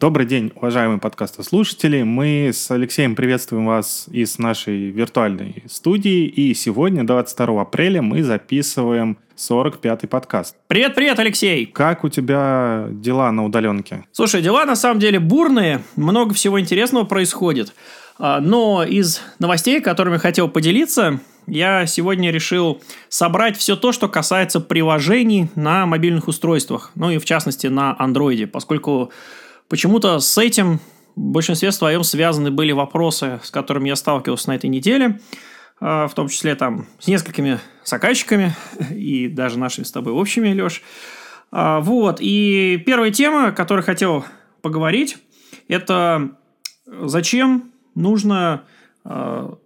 Добрый день, уважаемые подкастослушатели. Мы с Алексеем приветствуем вас из нашей виртуальной студии. И сегодня, 22 апреля, мы записываем 45-й подкаст. Привет-привет, Алексей! Как у тебя дела на удаленке? Слушай, дела на самом деле бурные, много всего интересного происходит. А, но из новостей, которыми хотел поделиться, я сегодня решил собрать все то, что касается приложений на мобильных устройствах, ну и в частности на андроиде, поскольку Почему-то с этим в большинстве своем связаны были вопросы, с которыми я сталкивался на этой неделе, а, в том числе там с несколькими заказчиками и даже нашими с тобой общими, Леш. А, вот, и первая тема, о которой хотел поговорить, это зачем нужно а,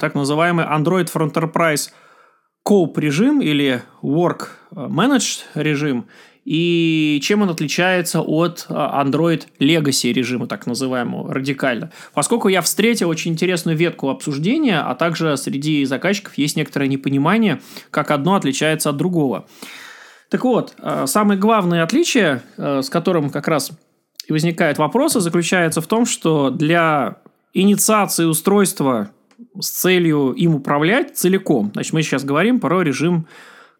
так называемый Android for Enterprise Cope режим или Work Managed режим – и чем он отличается от а, Android Legacy режима, так называемого, радикально. Поскольку я встретил очень интересную ветку обсуждения, а также среди заказчиков есть некоторое непонимание, как одно отличается от другого. Так вот, а, самое главное отличие, а, с которым как раз и возникают вопросы, заключается в том, что для инициации устройства с целью им управлять целиком, значит, мы сейчас говорим про режим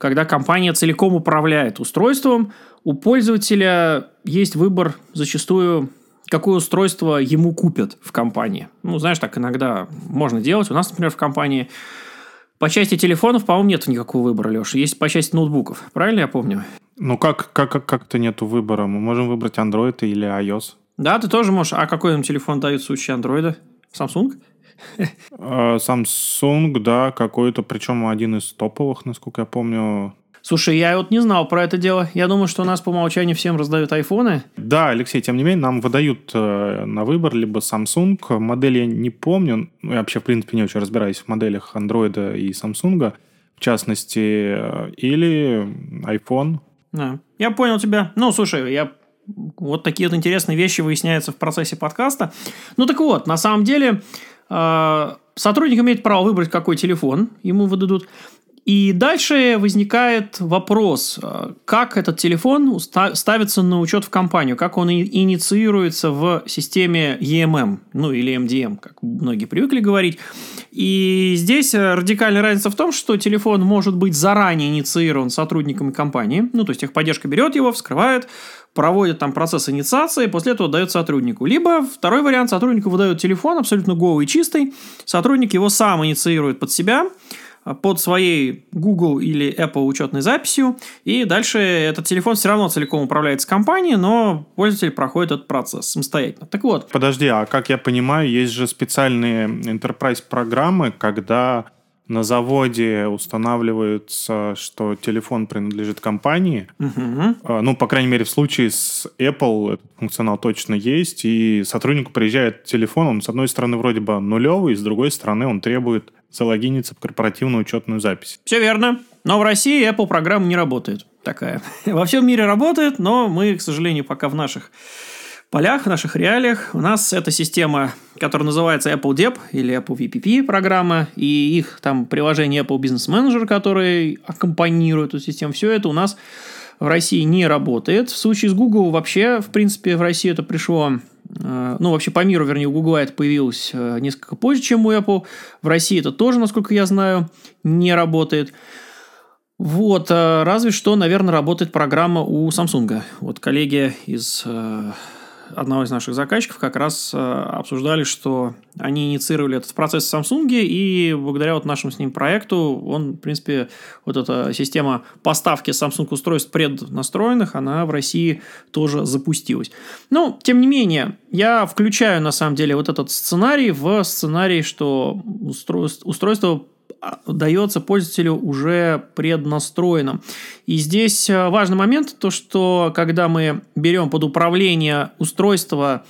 когда компания целиком управляет устройством, у пользователя есть выбор зачастую какое устройство ему купят в компании. Ну, знаешь, так иногда можно делать. У нас, например, в компании по части телефонов, по-моему, нет никакого выбора, Леша. Есть по части ноутбуков. Правильно я помню? Ну, как, как, как, как-то нету выбора. Мы можем выбрать Android или iOS. Да, ты тоже можешь. А какой нам телефон дают в случае Android? Samsung? А, Samsung, да, какой-то, причем один из топовых, насколько я помню. Слушай, я вот не знал про это дело. Я думаю, что у нас по умолчанию всем раздают айфоны. Да, Алексей, тем не менее, нам выдают э, на выбор либо Samsung, модель я не помню, ну, я вообще, в принципе, не очень разбираюсь в моделях Android и Samsung, в частности, э, или iPhone. Да. Я понял тебя. Ну, слушай, я вот такие вот интересные вещи выясняются в процессе подкаста. Ну, так вот, на самом деле, сотрудник имеет право выбрать, какой телефон ему выдадут. И дальше возникает вопрос, а, как этот телефон ставится на учет в компанию, как он инициируется в системе EMM, ну или MDM, как многие привыкли говорить. И здесь радикальная разница в том, что телефон может быть заранее инициирован сотрудниками компании, ну то есть техподдержка берет его, вскрывает, проводит там процесс инициации, после этого дает сотруднику. Либо второй вариант, сотруднику выдает телефон абсолютно голый и чистый, сотрудник его сам инициирует под себя, под своей Google или Apple учетной записью, и дальше этот телефон все равно целиком управляется компанией, но пользователь проходит этот процесс самостоятельно. Так вот. Подожди, а как я понимаю, есть же специальные enterprise программы, когда на заводе устанавливается, что телефон принадлежит компании. Угу. Ну, по крайней мере, в случае с Apple этот функционал точно есть. И сотруднику приезжает телефон, он, с одной стороны, вроде бы нулевый, с другой стороны, он требует залогиниться в корпоративную учетную запись. Все верно. Но в России Apple программа не работает такая. Во всем мире работает, но мы, к сожалению, пока в наших полях, в наших реалиях. У нас эта система, которая называется Apple Dep или Apple VPP программа, и их там приложение Apple Business Manager, который аккомпанирует эту систему, все это у нас в России не работает. В случае с Google вообще, в принципе, в России это пришло э, ну, вообще по миру, вернее, у Google это появилось э, несколько позже, чем у Apple. В России это тоже, насколько я знаю, не работает. Вот, э, разве что, наверное, работает программа у Samsung. Вот коллеги из одного из наших заказчиков как раз э, обсуждали, что они инициировали этот процесс в Samsung, и благодаря вот нашему с ним проекту, он, в принципе, вот эта система поставки Samsung устройств преднастроенных, она в России тоже запустилась. Но, тем не менее, я включаю, на самом деле, вот этот сценарий в сценарий, что устройство дается пользователю уже преднастроенным. И здесь э, важный момент, то что когда мы берем под управление устройство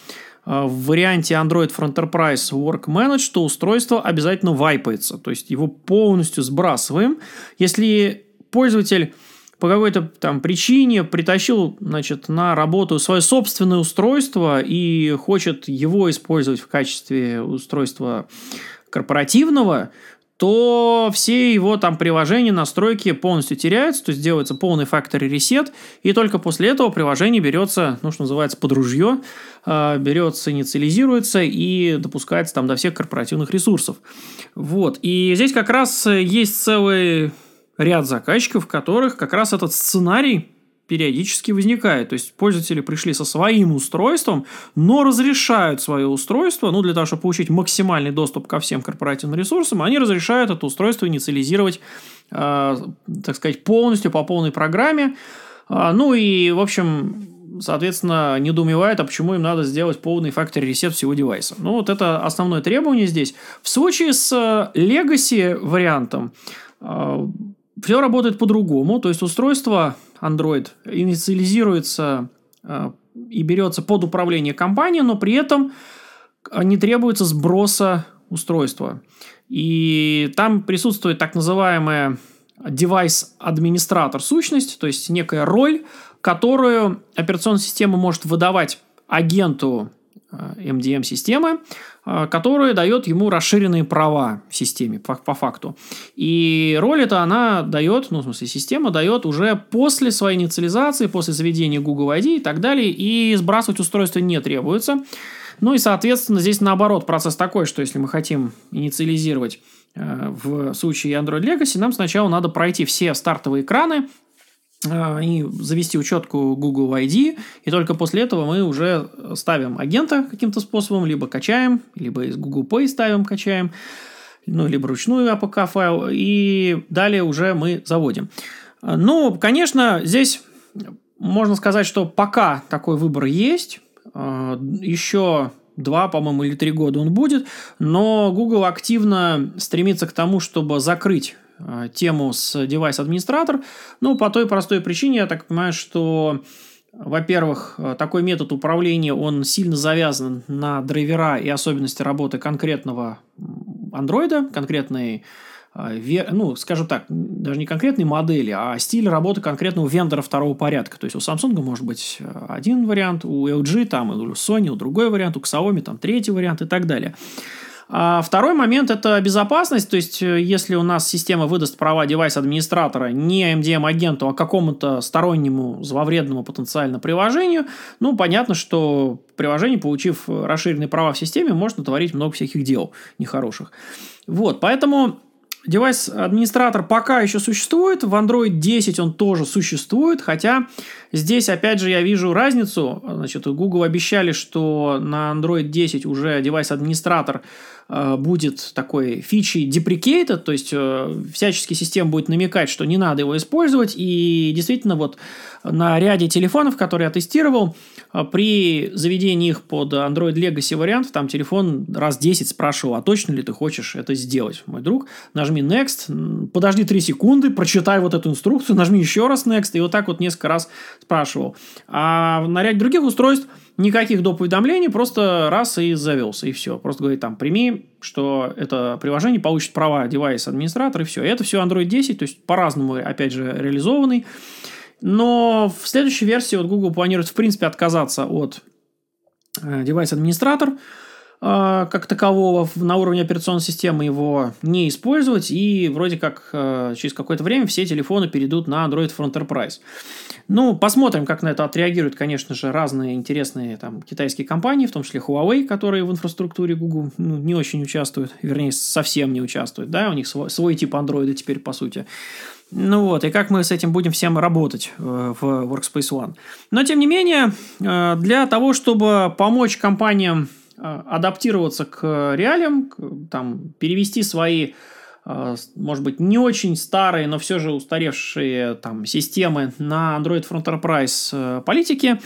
э, в варианте Android for Enterprise Work Manage, то устройство обязательно вайпается, то есть его полностью сбрасываем. Если пользователь по какой-то там причине притащил значит, на работу свое собственное устройство и хочет его использовать в качестве устройства корпоративного, то все его там приложения, настройки полностью теряются, то есть делается полный factory reset, и только после этого приложение берется, ну, что называется, под ружье, э, берется, инициализируется и допускается там до всех корпоративных ресурсов. Вот. И здесь как раз есть целый ряд заказчиков, которых как раз этот сценарий периодически возникает. То есть пользователи пришли со своим устройством, но разрешают свое устройство, ну, для того, чтобы получить максимальный доступ ко всем корпоративным ресурсам, они разрешают это устройство инициализировать, э, так сказать, полностью по полной программе. Э, ну и, в общем, соответственно, недоумевают, а почему им надо сделать полный factory reset всего девайса. Ну, вот это основное требование здесь. В случае с Legacy вариантом э, все работает по-другому. То есть устройство Android инициализируется э, и берется под управление компанией, но при этом не требуется сброса устройства. И там присутствует так называемая девайс-администратор сущность, то есть некая роль, которую операционная система может выдавать агенту MDM-системы, э, которая дает ему расширенные права в системе по, по факту. И роль эта она дает, ну, в смысле, система дает уже после своей инициализации, после заведения Google ID и так далее, и сбрасывать устройство не требуется. Ну и, соответственно, здесь наоборот процесс такой, что если мы хотим инициализировать э, в случае Android Legacy, нам сначала надо пройти все стартовые экраны, и завести учетку Google ID, и только после этого мы уже ставим агента каким-то способом, либо качаем, либо из Google Pay ставим, качаем, ну, либо ручную APK файл, и далее уже мы заводим. Ну, конечно, здесь можно сказать, что пока такой выбор есть, а, еще два, по-моему, или три года он будет, но Google активно стремится к тому, чтобы закрыть тему с девайс-администратор. Ну, по той простой причине, я так понимаю, что во-первых, э, такой метод управления, он сильно завязан на драйвера и особенности работы конкретного андроида, конкретной э, ну, скажем так, даже не конкретной модели, а стиль работы конкретного вендора второго порядка. То есть у Samsung может быть один вариант, у LG там, у Sony другой вариант, у Xiaomi там третий вариант и так далее. А второй момент – это безопасность. То есть, э, если у нас система выдаст права девайс-администратора не MDM-агенту, а какому-то стороннему зловредному потенциально приложению, ну, понятно, что приложение, получив расширенные права в системе, может натворить много всяких дел нехороших. Вот, поэтому Девайс-администратор пока еще существует, в Android 10 он тоже существует, хотя здесь, опять же, я вижу разницу. Значит, Google обещали, что на Android 10 уже девайс-администратор Э, будет такой фичей deprecated, то есть э, всячески система будет намекать, что не надо его использовать, и действительно вот на ряде телефонов, которые я тестировал, э, при заведении их под Android Legacy вариант, там телефон раз 10 спрашивал, а точно ли ты хочешь это сделать, мой друг? Нажми Next, подожди 3 секунды, прочитай вот эту инструкцию, нажми еще раз Next, и вот так вот несколько раз спрашивал. А на ряде других устройств никаких доп. уведомлений, просто раз и завелся, и все. Просто говорит там, прими, что это приложение получит права девайс-администратор, и все. Это все Android 10, то есть по-разному, опять же, реализованный. Но в следующей версии вот Google планирует, в принципе, отказаться от э, девайс-администратор, а, как такового на уровне операционной системы его не использовать, и вроде как э, через какое-то время все телефоны перейдут на Android for Enterprise. Ну, посмотрим, как на это отреагируют, конечно же, разные интересные там китайские компании, в том числе Huawei, которые в инфраструктуре Google ну, не очень участвуют, вернее, совсем не участвуют, да, у них свой, свой тип Android теперь, по сути. Ну вот, и как мы с этим будем всем работать э, в Workspace ONE. Но, тем не менее, э, для того, чтобы помочь компаниям Э, адаптироваться к реалиям, там, перевести свои, может быть, не очень старые, но все же устаревшие там, системы на Android for Enterprise э, политики,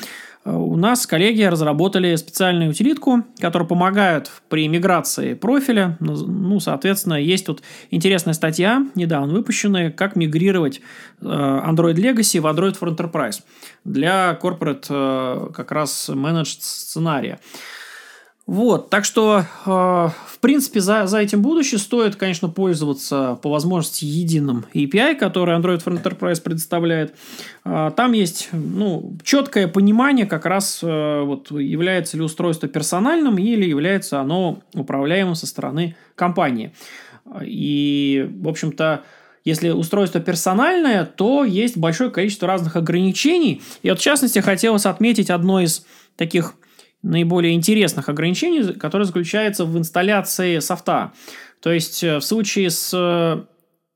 у нас коллеги разработали специальную утилитку, которая помогает при миграции профиля. Ну, соответственно, есть тут интересная статья, недавно выпущенная, как мигрировать Android Legacy в Android for Enterprise для corporate как раз managed сценария. Вот, так что, э, в принципе, за, за этим будущее стоит, конечно, пользоваться по возможности единым API, который Android for Enterprise предоставляет. Э, там есть, ну, четкое понимание, как раз э, вот является ли устройство персональным или является оно управляемым со стороны компании. И, в общем-то, если устройство персональное, то есть большое количество разных ограничений. И вот, в частности, хотелось отметить одно из таких наиболее интересных ограничений, которое заключается в инсталляции софта. То есть, э, в случае с э,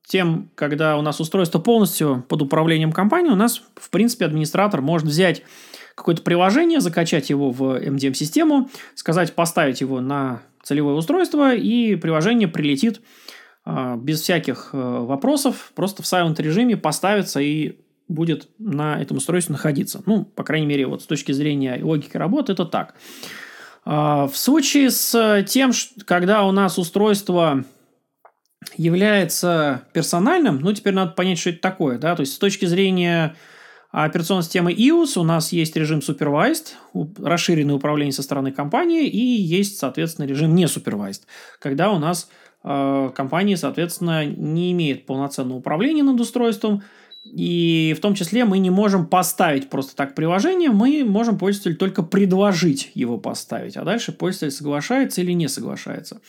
тем, когда у нас устройство полностью под управлением компании, у нас, в принципе, администратор может взять какое-то приложение, закачать его в MDM-систему, сказать поставить его на целевое устройство, и приложение прилетит э, без всяких вопросов, просто в silent режиме поставится и будет на этом устройстве находиться. Ну, по крайней мере, вот с точки зрения логики работы это так. А, в случае с тем, когда у нас устройство является персональным, ну, теперь надо понять, что это такое, да, то есть с точки зрения операционной системы iOS у нас есть режим supervised, расширенное управление со стороны компании, и есть, соответственно, режим не supervised, когда у нас э, компания, соответственно, не имеет полноценного управления над устройством, и в том числе мы не можем поставить просто так приложение, мы можем пользователю только предложить его поставить, а дальше пользователь соглашается или не соглашается.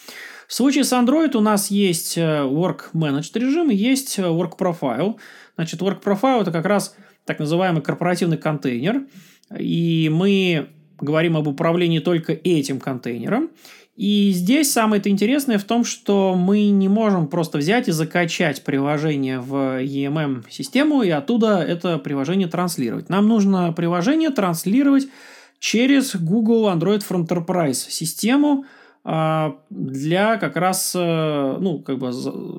В случае с Android у нас есть э, Work Managed режим и есть э, Work Profile. Значит, Work Profile это как раз так называемый корпоративный контейнер, и мы говорим об управлении только этим контейнером. И здесь самое интересное в том, что мы не можем просто взять и закачать приложение в EMM-систему и оттуда это приложение транслировать. Нам нужно приложение транслировать через Google Android for Enterprise систему а, для как раз э, ну, как бы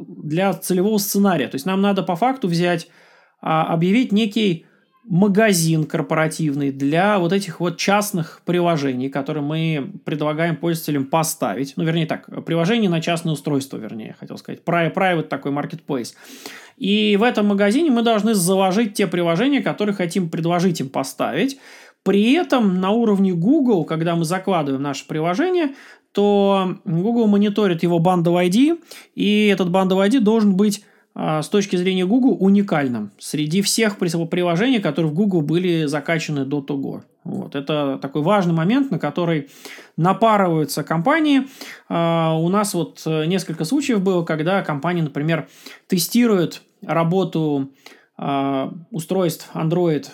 для целевого сценария. То есть нам надо по факту взять, а, объявить некий магазин корпоративный для вот этих вот частных приложений, которые мы предлагаем пользователям поставить. Ну, вернее так, приложение на частное устройство, вернее, хотел сказать. Private такой marketplace. И в этом магазине мы должны заложить те приложения, которые хотим предложить им поставить. При этом на уровне Google, когда мы закладываем наше приложение, то Google мониторит его бандовый ID, и этот бандовый ID должен быть с точки зрения Google уникальным среди всех приложений, которые в Google были закачаны до того. Вот. Это такой важный момент, на который напарываются компании. А, у нас вот э, несколько случаев было, когда компания, например, тестирует работу а, устройств Android,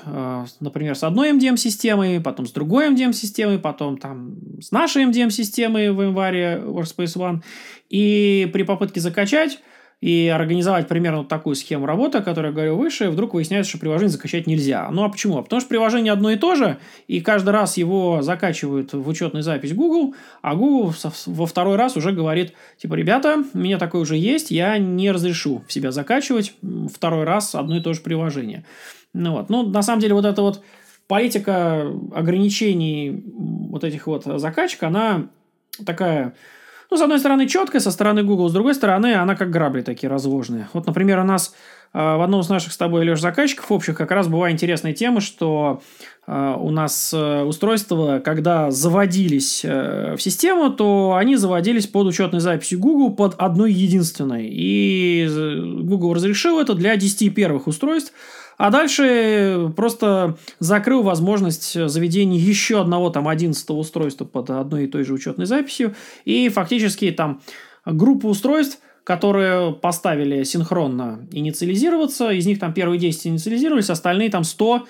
например, с одной MDM-системой, потом с другой MDM-системой, потом там с нашей MDM-системой в январе Workspace ONE. И при попытке закачать и организовать примерно такую схему работы, о которой я говорил выше, вдруг выясняется, что приложение закачать нельзя. Ну а почему? Потому что приложение одно и то же, и каждый раз его закачивают в учетную запись Google, а Google во второй раз уже говорит, типа, ребята, у меня такое уже есть, я не разрешу в себя закачивать второй раз одно и то же приложение. Ну вот, ну на самом деле вот эта вот политика ограничений вот этих вот закачек, она такая ну, с одной стороны, четкая, со стороны Google, с другой стороны, она как грабли такие разложенные. Вот, например, у нас э, в одном из наших с тобой, Леш, заказчиков общих как раз была интересная тема, что э, у нас э, устройства, когда заводились в систему, то они заводились под учетной записью Google под одной единственной. И Google разрешил это для 10 первых устройств, а дальше просто закрыл возможность заведения еще одного там 11 устройства под одной и той же учетной записью. И фактически там группа устройств которые поставили синхронно инициализироваться, из них там первые 10 инициализировались, остальные там 100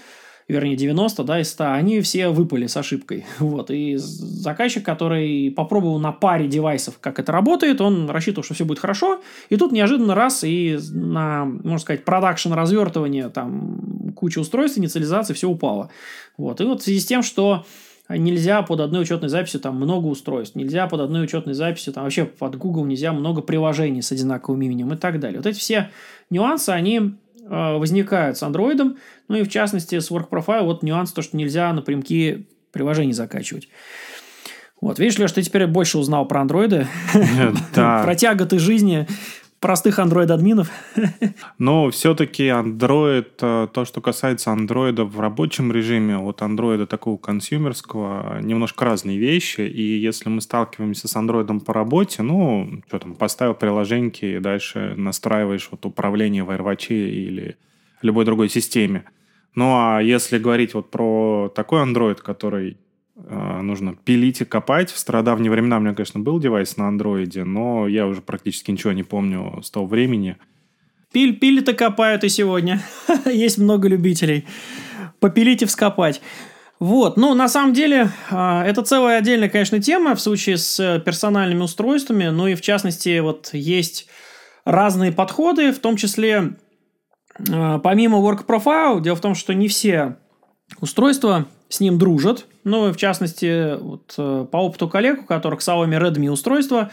вернее 90, да, из 100, они все выпали с ошибкой. Вот, и заказчик, который попробовал на паре девайсов, как это работает, он рассчитывал, что все будет хорошо, и тут неожиданно раз, и на, можно сказать, продакшн развертывание, там, куча устройств, инициализации, все упало. Вот, и вот в связи с тем, что нельзя под одной учетной записью там много устройств, нельзя под одной учетной записью, там вообще под Google нельзя много приложений с одинаковым именем и так далее. Вот эти все нюансы, они возникают с Android, ну и в частности с Work Profile вот нюанс, то, что нельзя напрямки приложений закачивать. Вот, видишь, Леш, ты теперь больше узнал про андроиды, про тяготы жизни простых Android-админов. Но все-таки Android, э, то, что касается Android в рабочем режиме, от Android такого консюмерского, немножко разные вещи. И если мы сталкиваемся с Android по работе, ну, что там, поставил приложеньки и дальше настраиваешь вот управление в AirWatch или любой другой системе. Ну, а если говорить вот про такой Android, который нужно пилить и копать. В стародавние времена у меня, конечно, был девайс на андроиде, но я уже практически ничего не помню с того времени. Пиль, пили-то копают и сегодня. Есть много любителей. Попилить и вскопать. Вот, ну, на самом деле, а, это целая отдельная, конечно, тема в случае с персональными устройствами, ну и в частности, вот есть разные подходы, в том числе, помимо Work Profile, дело в том, что не все устройства с ним дружат, ну, в частности, вот э, по опыту коллег, у которых Xiaomi Redmi устройства,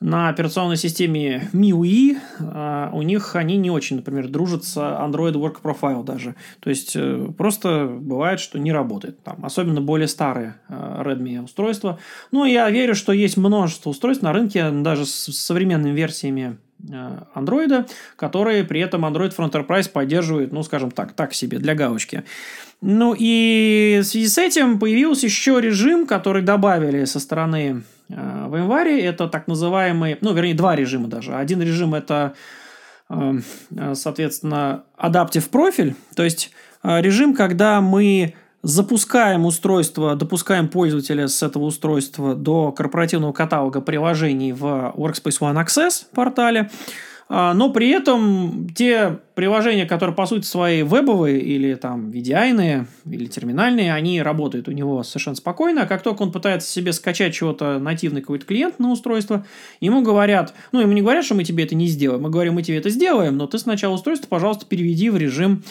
на операционной системе MIUI а, у них они не очень, например, дружат с Android Work Profile даже. То есть, э, просто бывает, что не работает. Там, особенно более старые а, Redmi устройства. Но я верю, что есть множество устройств на рынке, даже с современными версиями Android, которые при этом Android for Enterprise поддерживает, ну, скажем так, так себе, для галочки. Ну и в связи с этим появился еще режим, который добавили со стороны э, VMware. Это так называемый, ну, вернее, два режима даже. Один режим это, э, соответственно, Adaptive профиль, то есть э, режим, когда мы запускаем устройство, допускаем пользователя с этого устройства до корпоративного каталога приложений в Workspace ONE Access портале. А, но при этом те приложения, которые по сути свои вебовые или там VDI, или терминальные, они работают у него совершенно спокойно. А как только он пытается себе скачать чего-то нативный какой-то клиент на устройство, ему говорят, ну, ему не говорят, что мы тебе это не сделаем, мы говорим, мы тебе это сделаем, но ты сначала устройство, пожалуйста, переведи в режим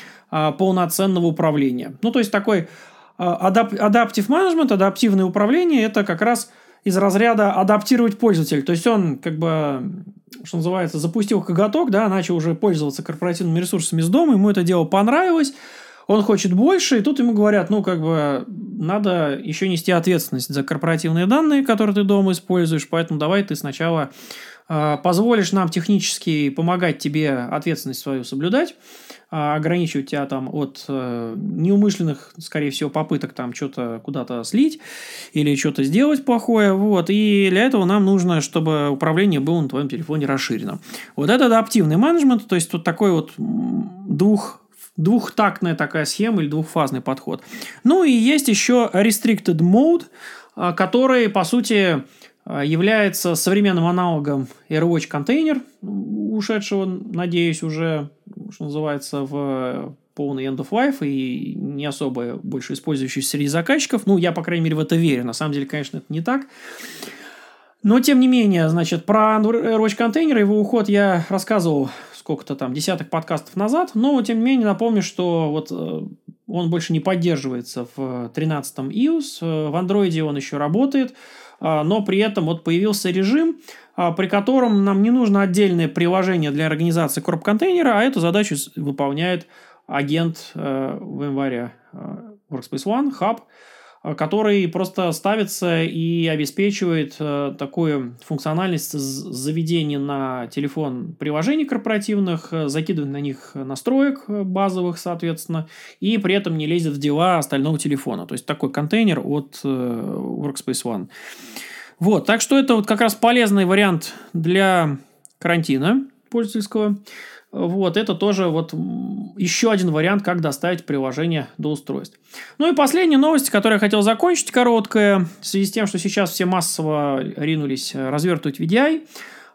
полноценного управления. Ну, то есть такой а, адап- адаптив менеджмент, адаптивное управление, это как раз из разряда адаптировать пользователя. То есть он как бы, что называется, запустил коготок, да, начал уже пользоваться корпоративными ресурсами из дома, ему это дело понравилось, он хочет больше, и тут ему говорят, ну, как бы, надо еще нести ответственность за корпоративные данные, которые ты дома используешь, поэтому давай ты сначала э, позволишь нам технически помогать тебе ответственность свою соблюдать, а, ограничивать тебя там от э, неумышленных, скорее всего, попыток там что-то куда-то слить или что-то сделать плохое, вот, и для этого нам нужно, чтобы управление было на твоем телефоне расширено. Вот это адаптивный менеджмент, то есть тут такой вот двух двухтактная такая схема или двухфазный подход. Ну и есть еще restricted mode, а, который, по сути, а, является современным аналогом AirWatch контейнер, ушедшего, надеюсь, уже, что называется, в полный end of life и не особо больше использующийся среди заказчиков. Ну, я, по крайней мере, в это верю. На самом деле, конечно, это не так. Но, тем не менее, значит, про AirWatch контейнер, его уход я рассказывал сколько-то там, десяток подкастов назад. Но, тем не менее, напомню, что вот э, он больше не поддерживается в 13 iOS. Э, в Android он еще работает. А, но при этом вот появился режим, а, при котором нам не нужно отдельное приложение для организации корп-контейнера, а эту задачу выполняет агент э, в январе э, Workspace ONE, Hub, который просто ставится и обеспечивает такую функциональность заведения на телефон приложений корпоративных, закидывает на них настроек базовых, соответственно, и при этом не лезет в дела остального телефона. То есть такой контейнер от Workspace ONE. Вот, так что это вот как раз полезный вариант для карантина пользовательского. Вот, это тоже вот еще один вариант, как доставить приложение до устройств. Ну и последняя новость, которую я хотел закончить, короткая, в связи с тем, что сейчас все массово ринулись развертывать VDI.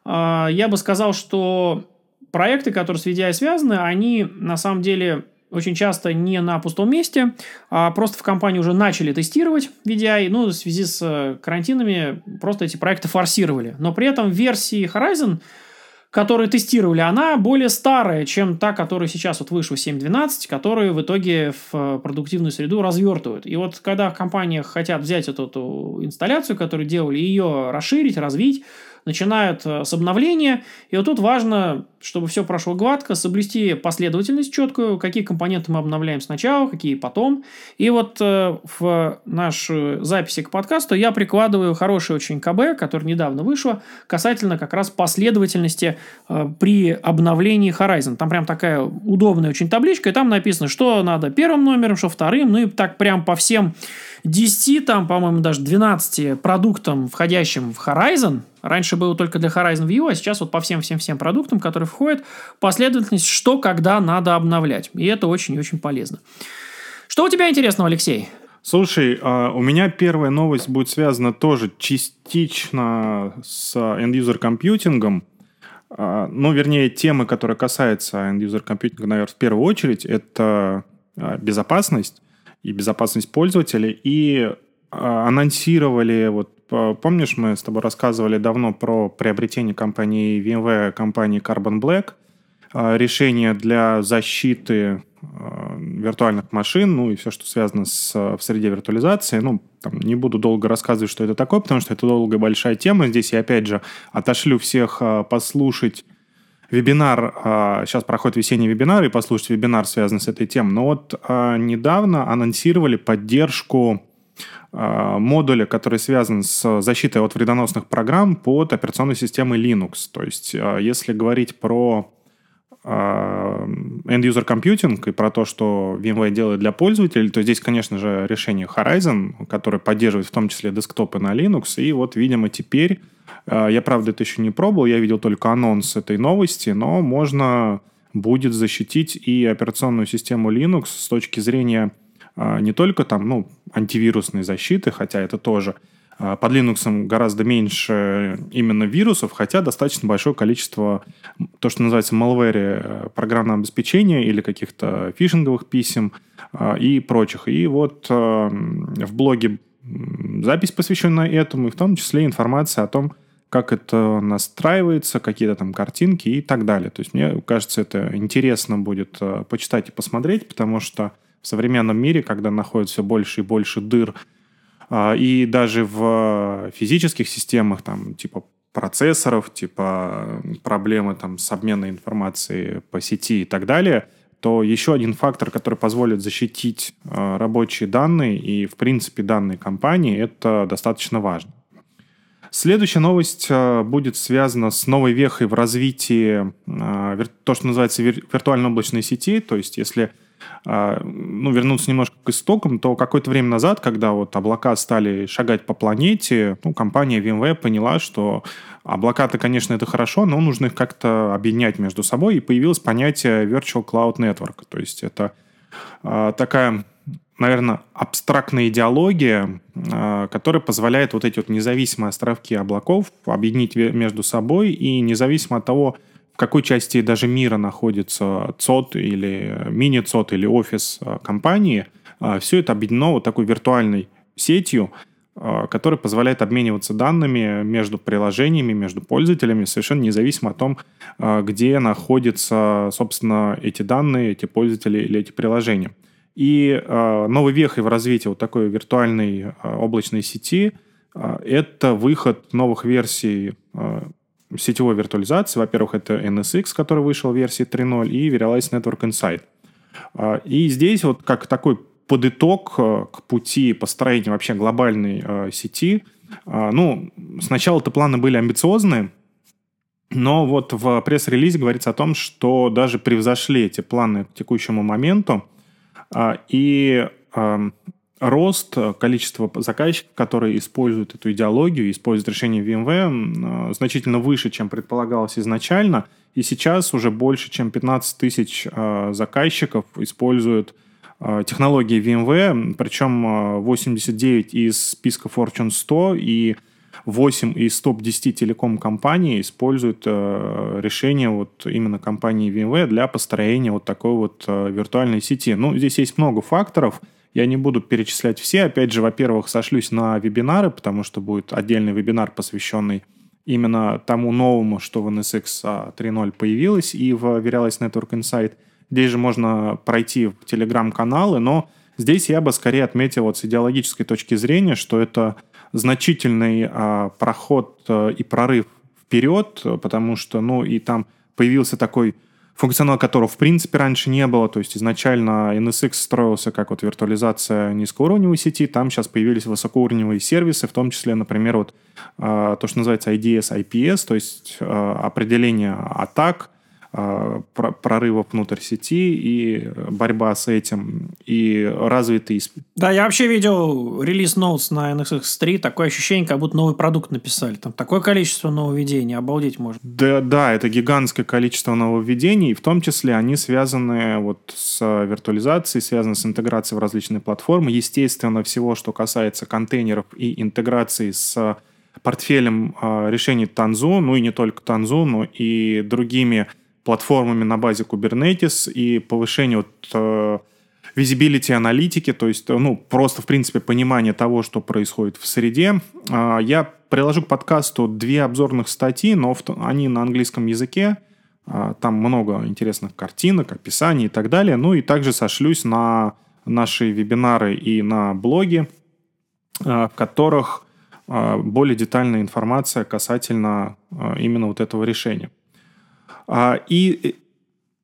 А, я бы сказал, что проекты, которые с VDI связаны, они на самом деле очень часто не на пустом месте, а просто в компании уже начали тестировать VDI, ну, в связи с э, карантинами просто эти проекты форсировали. Но при этом версии Horizon, которые тестировали, она более старая, чем та, которая сейчас вот вышла 7.12, которые в итоге в э, продуктивную среду развертывают. И вот когда в компаниях хотят взять эту, эту инсталляцию, которую делали, ее расширить, развить, начинают э, с обновления. И вот тут важно, чтобы все прошло гладко, соблюсти последовательность четкую, какие компоненты мы обновляем сначала, какие потом. И вот э, в нашу записи к подкасту я прикладываю хороший очень КБ, который недавно вышло, касательно как раз последовательности э, при обновлении Horizon. Там прям такая удобная очень табличка, и там написано, что надо первым номером, что вторым, ну и так прям по всем 10, там, по-моему, даже 12 продуктам, входящим в Horizon, раньше было только для Horizon View, а сейчас вот по всем-всем-всем продуктам, которые входят, последовательность, что когда надо обновлять. И это очень-очень полезно. Что у тебя интересного, Алексей? Слушай, а, у меня первая новость будет связана тоже частично с end-user компьютингом. А, ну, вернее, темы, которые касаются end-user компьютинга, наверное, в первую очередь, это а, безопасность и безопасность пользователей. И анонсировали, вот помнишь, мы с тобой рассказывали давно про приобретение компании VMware, компании Carbon Black, решение для защиты Э, виртуальных машин, ну и все, что связано с, в среде виртуализации. Ну, там, не буду долго рассказывать, что это такое, потому что это долгая большая тема. Здесь я, опять же, отошлю всех послушать вебинар. Сейчас э, проходит весенний вебинар, и послушать вебинар, связанный с этой темой. Но вот недавно анонсировали поддержку модуля, который связан с защитой от вредоносных программ под операционной системой Linux. То есть, если говорить про а, end-user computing и про то, что VMware делает для пользователей, то здесь, конечно же, решение Horizon, которое поддерживает в том числе десктопы на Linux. И вот, видимо, теперь, а, я, правда, это еще не пробовал, я видел только анонс этой новости, но можно будет защитить и операционную систему Linux с точки зрения а, не только там, ну, антивирусной защиты, хотя это тоже, а, под Linux гораздо меньше именно вирусов, хотя достаточно большое количество то, что называется malware э, программного обеспечения или каких-то фишинговых писем и прочих. И вот э, в блоге запись, посвященная этому, и в том числе информация о том, как это настраивается, какие-то там картинки и так далее. То есть мне кажется, это интересно будет э, почитать и посмотреть, потому что в современном мире, когда находится все больше и больше дыр а, и даже в физических системах, там, типа процессоров, типа проблемы там, с обменной информацией по сети и так далее, то еще один фактор, который позволит защитить а, рабочие данные и, в принципе, данные компании, это достаточно важно. Следующая новость а, будет связана с новой вехой в развитии то, что называется виртуально-облачной сети. То есть, если а, ну, вернуться немножко к истокам, то какое-то время назад, когда вот облака стали шагать по планете, ну, компания VMware поняла, что облака-то, конечно, это хорошо, но нужно их как-то объединять между собой, и появилось понятие Virtual Cloud Network. То есть это такая наверное, абстрактная идеология, а, которая позволяет вот эти вот независимые островки облаков объединить между собой и независимо от того, какой части даже мира находится ЦОД или мини-ЦОД или офис а, компании, а, все это объединено вот такой виртуальной сетью, которая позволяет обмениваться данными между приложениями, между пользователями, совершенно независимо от том, где находятся, собственно, эти данные, эти пользователи или эти приложения. И новой вехой в развитии вот такой виртуальной облачной сети это выход новых версий сетевой виртуализации. Во-первых, это NSX, который вышел в версии 3.0, и Verialize Network Insight. А, и здесь вот как такой э, к пути построения вообще глобальной сети. А, ну, сначала-то планы были амбициозные, но вот в пресс-релизе говорится о том, что даже превзошли эти планы к текущему моменту. А, и рост э, количества заказчиков, которые используют эту идеологию, используют решение VMware, э, значительно выше, чем предполагалось изначально. И сейчас уже больше, чем 15 тысяч э, заказчиков используют технологии VMware, причем 89 из списка Fortune 100 и 8 из топ-10 телеком-компаний используют решение вот именно компании VMware для построения вот такой вот виртуальной сети. Ну, здесь есть много факторов – я не буду перечислять все. Опять же, во-первых, сошлюсь на вебинары, потому что будет отдельный вебинар, посвященный именно тому новому, что в NSX 3.0 появилось и в Verialize Network Insight. Здесь же можно пройти в телеграм-каналы, но здесь я бы скорее отметил вот с идеологической точки зрения, что это значительный а, проход а, и прорыв вперед, потому что, ну, и там появился такой функционал которого в принципе раньше не было. То есть изначально NSX строился как вот виртуализация низкоуровневой сети, там сейчас появились высокоуровневые сервисы, в том числе, например, вот а, то, что называется IDS, IPS, то есть а, определение атак, а, прорыва внутрь сети и борьба с этим, и развитый... Да, я вообще видел релиз ноутс на NSX3, такое ощущение, как будто новый продукт написали. Там такое количество нововведений, обалдеть можно. Да, да, это гигантское количество нововведений, в том числе они связаны вот с виртуализацией, связаны с интеграцией в различные платформы. Естественно, всего, что касается контейнеров и интеграции с портфелем э, решений Tanzu, ну и не только Tanzu, но и другими платформами на базе Kubernetes и повышение вот, э, visibility аналитики, то есть, ну, просто, в принципе, понимание того, что происходит в среде. Э, я приложу к подкасту две обзорных статьи, но они на английском языке. Э, там много интересных картинок, описаний и так далее. Ну и также сошлюсь на наши вебинары и на блоги, в которых более детальная информация касательно именно вот этого решения. А, и э,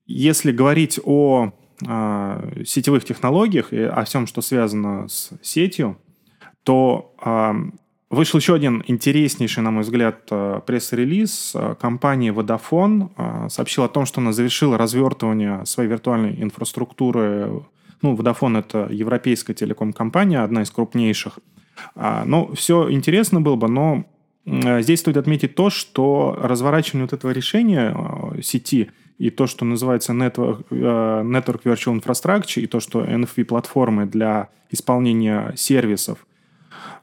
если говорить о а, сетевых технологиях и о всем, что связано с сетью, то а, вышел еще один интереснейший, на мой взгляд, пресс-релиз. Компания Vodafone сообщила о том, что она завершила развертывание своей виртуальной инфраструктуры. Ну, Vodafone — это европейская телеком-компания, одна из крупнейших. Ну, все интересно было бы, но здесь стоит отметить то, что разворачивание вот этого решения э, сети и то, что называется Network, э, Network Virtual Infrastructure, и то, что NFV-платформы для исполнения сервисов,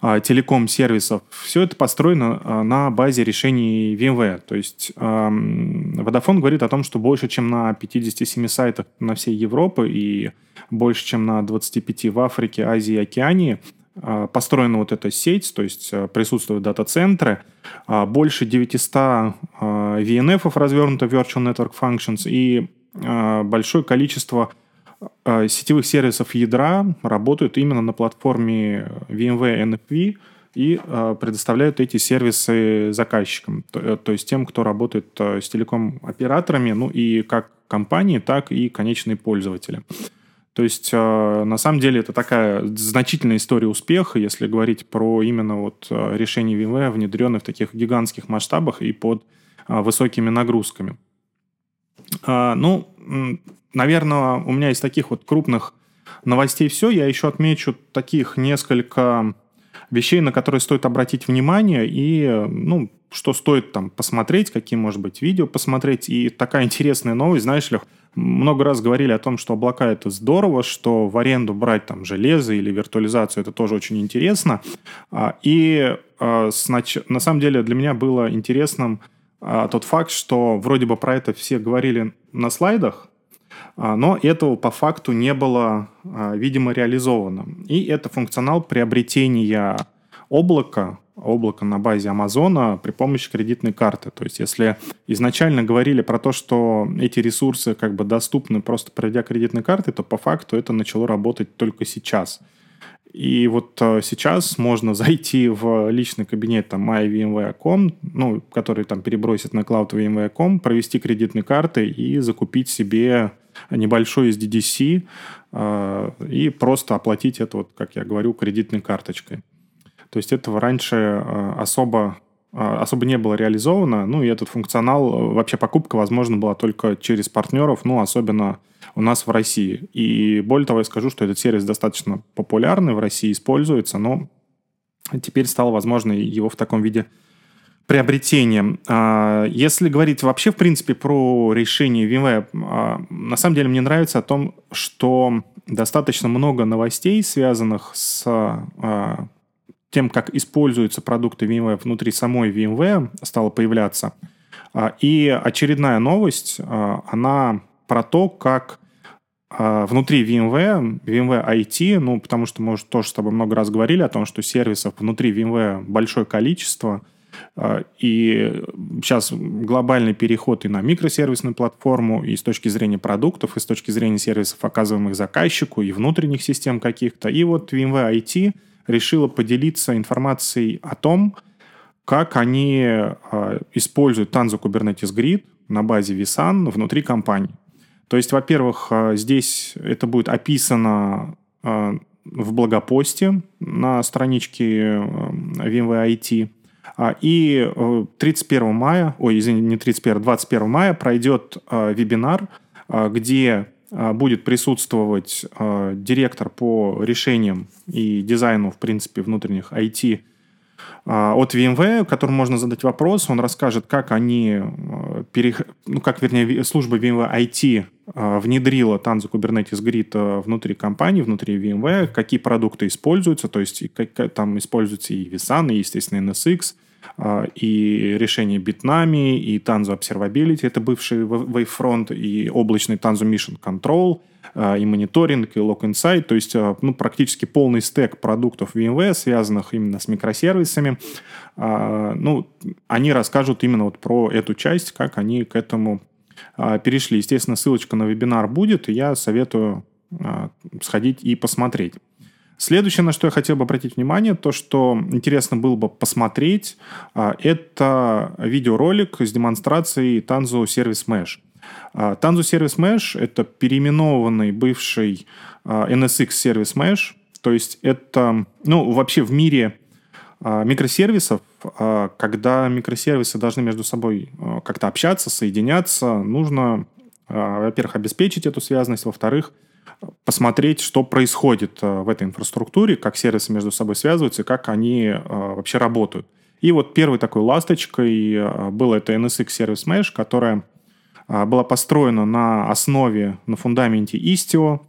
телеком-сервисов, все это построено на базе решений VMware. То есть Vodafone говорит о том, что больше, чем на 57 сайтах на всей Европе и больше, чем на 25 в Африке, Азии и Океании – а, построена вот эта сеть, то есть а, присутствуют дата-центры, а, больше 900 VNF развернуто Virtual Network Functions и большое количество сетевых сервисов ядра работают именно на платформе VMware NFV и предоставляют эти сервисы заказчикам, то, э, есть тем, кто работает с телеком-операторами, ну и как компании, так и конечные пользователи. То есть, э, на самом деле, это такая значительная история успеха, если говорить про именно вот э, решение VMware, внедренные в таких гигантских масштабах и под э, высокими нагрузками. Ну, наверное, у меня из таких вот крупных новостей все. Я еще отмечу таких несколько вещей, на которые стоит обратить внимание и, ну, что стоит там посмотреть, какие, может быть, видео посмотреть. И такая интересная новость, знаешь, Лех, много раз говорили о том, что облака это здорово, что в аренду брать там железо или виртуализацию это тоже очень интересно. А, и а, на самом деле для меня было интересным а, тот факт, что вроде бы про это все говорили на слайдах, но этого по факту не было, видимо, реализовано. И это функционал приобретения облака облако на базе Амазона при помощи кредитной карты. То есть, если изначально говорили про то, что эти ресурсы как бы доступны просто проведя кредитной карты, то по факту это начало работать только сейчас. И вот э, сейчас можно зайти в личный кабинет там myvmware.com, ну, который там перебросит на cloud провести кредитные карты и закупить себе небольшой SDDC э, и просто оплатить это, вот, как я говорю, кредитной карточкой. То есть этого раньше э, особо э, особо не было реализовано. Ну и этот функционал, вообще покупка, возможно, была только через партнеров, ну, особенно у нас в России. И более того, я скажу, что этот сервис достаточно популярный в России, используется, но теперь стало возможно его в таком виде приобретением. А, если говорить вообще, в принципе, про решение VMware, а, на самом деле мне нравится о том, что достаточно много новостей, связанных с а, тем, как используются продукты VMware внутри самой VMware, стало появляться. И очередная новость, она про то, как внутри VMware, VMware IT, ну, потому что мы уже тоже с тобой много раз говорили о том, что сервисов внутри VMware большое количество, и сейчас глобальный переход и на микросервисную платформу, и с точки зрения продуктов, и с точки зрения сервисов, оказываемых заказчику, и внутренних систем каких-то. И вот VMware IT — решила поделиться информацией о том, как они э, используют Tanzu Kubernetes Grid на базе vSAN внутри компании. То есть, во-первых, э, здесь это будет описано в блогопосте на страничке VMware IT. И 31 мая, ой, извини, не 31, 21 мая пройдет вебинар, где будет присутствовать директор по решениям и дизайну, в принципе, внутренних IT а, от VMware, которому можно задать вопрос. Он расскажет, как они, э, перех... ну, как, вернее, служба VMware IT э, внедрила Tanzu Kubernetes Grid э, внутри компании, внутри VMware, какие продукты используются, то есть как, там используются и vSAN, и, естественно, NSX, и решение битнами, и Tanzu Observability, это бывший Wavefront, и облачный Tanzu Mission Control – а, и мониторинг, и Log Insight, то есть а, ну, практически полный стек продуктов VMware, связанных именно с микросервисами. А, ну, они расскажут именно вот про эту часть, как они к этому перешли. Естественно, ссылочка на вебинар будет, и я советую сходить и посмотреть. Следующее, на что я хотел бы обратить внимание, то, что интересно было бы посмотреть, это видеоролик с демонстрацией Tanzu Service Mesh. А, Tanzu Service Mesh — это переименованный бывший а, NSX сервис Mesh. То есть это, ну, вообще в мире а, микросервисов, когда микросервисы должны между собой как-то общаться, соединяться, нужно, во-первых, обеспечить эту связанность, во-вторых, посмотреть, что происходит в этой инфраструктуре, как сервисы между собой связываются как они вообще работают. И вот первой такой ласточкой был это NSX Service Mesh, которая была построена на основе, на фундаменте Istio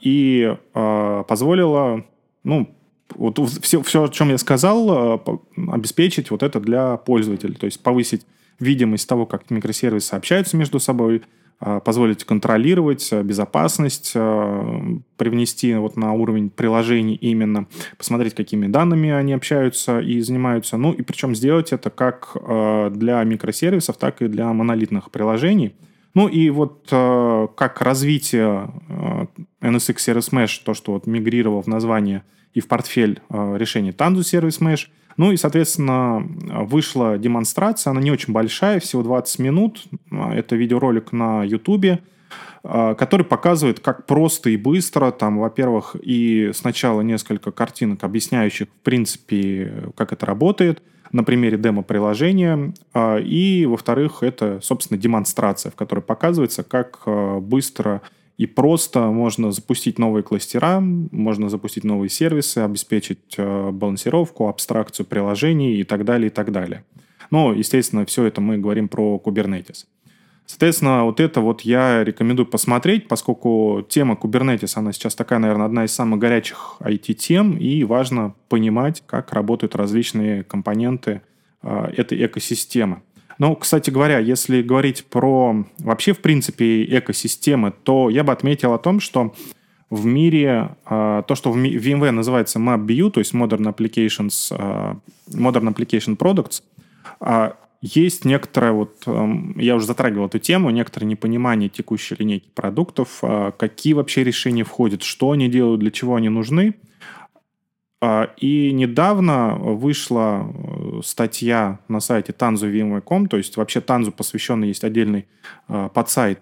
и позволила, ну, вот все, все, о чем я сказал, обеспечить вот это для пользователей, то есть повысить видимость того, как микросервисы общаются между собой, позволить контролировать а, безопасность, а, привнести вот на уровень приложений именно, посмотреть, какими данными они общаются и занимаются. Ну и причем сделать это как для микросервисов, так и для монолитных приложений. Ну и вот как развитие NSX Service Mesh, то, что вот мигрировал в название и в портфель решений Tanzu Service Mesh – ну и, соответственно, вышла демонстрация, она не очень большая, всего 20 минут. Это видеоролик на YouTube, который показывает, как просто и быстро, там, во-первых, и сначала несколько картинок, объясняющих, в принципе, как это работает, на примере демо-приложения, и, во-вторых, это, собственно, демонстрация, в которой показывается, как быстро и просто можно запустить новые кластера, можно запустить новые сервисы, обеспечить э, балансировку, абстракцию приложений и так далее, и так далее. Но, естественно, все это мы говорим про Kubernetes. Соответственно, вот это вот я рекомендую посмотреть, поскольку тема Kubernetes, она сейчас такая, наверное, одна из самых горячих IT-тем, и важно понимать, как работают различные компоненты э, этой экосистемы. Ну, кстати говоря, если говорить про вообще, в принципе, экосистемы, то я бы отметил о том, что в мире э, то, что в VMware называется MapBU, то есть Modern Applications, э, Modern Application Products, э, есть некоторое, вот, э, я уже затрагивал эту тему, некоторое непонимание текущей линейки продуктов, какие вообще решения входят, что они делают, для чего они нужны. А, и недавно вышла э, статья на сайте tanzu.vmware.com, то есть вообще Tanzu посвященный есть отдельный э, подсайт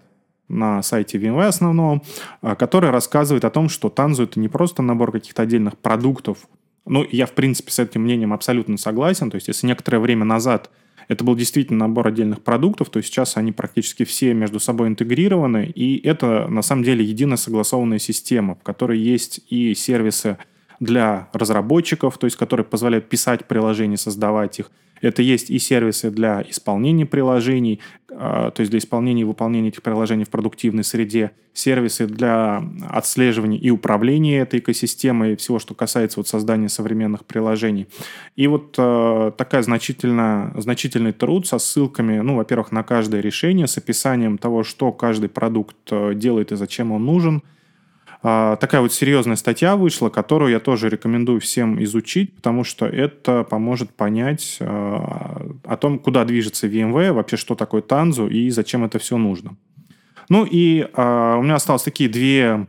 на сайте VMware основном, э, который рассказывает о том, что Tanzu это не просто набор каких-то отдельных продуктов. Ну, я, в принципе, с этим мнением абсолютно согласен. То есть, если некоторое время назад это был действительно набор отдельных продуктов, то сейчас они практически все между собой интегрированы, и это, на самом деле, единая согласованная система, в которой есть и сервисы, для разработчиков, то есть которые позволяют писать приложения, создавать их. Это есть и сервисы для исполнения приложений, а, то есть для исполнения и выполнения этих приложений в продуктивной среде, сервисы для отслеживания и управления этой экосистемой, всего, что касается вот создания современных приложений. И вот э, такая значительно, значительный труд со ссылками, ну, во-первых, на каждое решение, с описанием того, что каждый продукт э, делает и зачем он нужен – а, такая вот серьезная статья вышла, которую я тоже рекомендую всем изучить, потому что это поможет понять а, о том, куда движется VMware, вообще что такое Tanzu и зачем это все нужно. Ну и а, у меня осталось такие две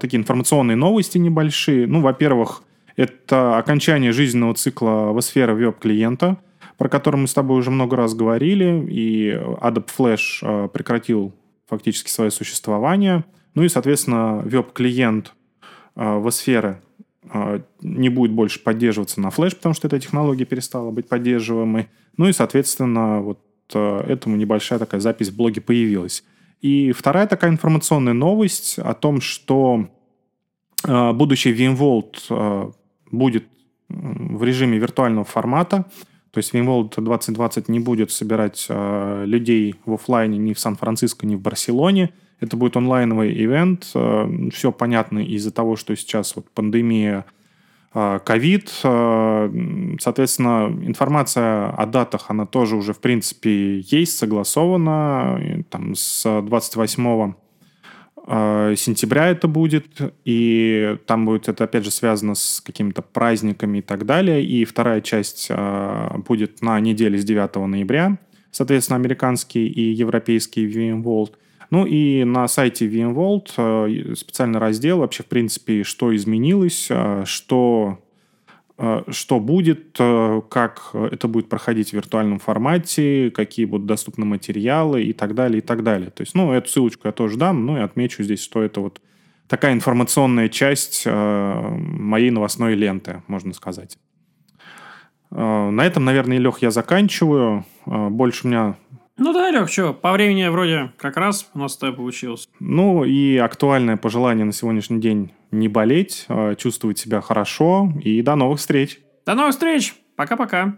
такие информационные новости небольшие. Ну, во-первых, это окончание жизненного цикла в сфере веб-клиента, про который мы с тобой уже много раз говорили, и Adobe Flash прекратил фактически свое существование – ну и, соответственно, веб-клиент э, в сфере не будет больше поддерживаться на флеш, потому что эта технология перестала быть поддерживаемой. Ну и, соответственно, вот этому небольшая такая запись в блоге появилась. И вторая такая информационная новость о том, что будущий VMworld будет в режиме виртуального формата. То есть VMworld 2020 не будет собирать людей в офлайне ни в Сан-Франциско, ни в Барселоне. Это будет онлайновый ивент. Э, все понятно из-за того, что сейчас вот пандемия э, ковид. Э, соответственно, информация о датах, она тоже уже, в принципе, есть, согласована. Там с 28 Э, сентября это будет, и там будет это, опять же, связано с какими-то праздниками и так далее. И вторая часть будет на неделе с 9 ноября, соответственно, американский и европейский VMworld. Ну и на сайте VMworld э, специальный раздел вообще, в принципе, что изменилось, что Э, что будет, э, как это будет проходить в виртуальном формате, какие будут доступны материалы и так далее, и так далее. То есть, ну, эту ссылочку я тоже дам, ну и отмечу здесь, что это вот такая информационная часть э, моей новостной ленты, можно сказать. На этом, наверное, Лех, я заканчиваю. Больше у меня ну да, Лех, что, по времени вроде как раз у нас с тобой получилось. Ну и актуальное пожелание на сегодняшний день не болеть, а чувствовать себя хорошо и до новых встреч. До новых встреч. Пока-пока.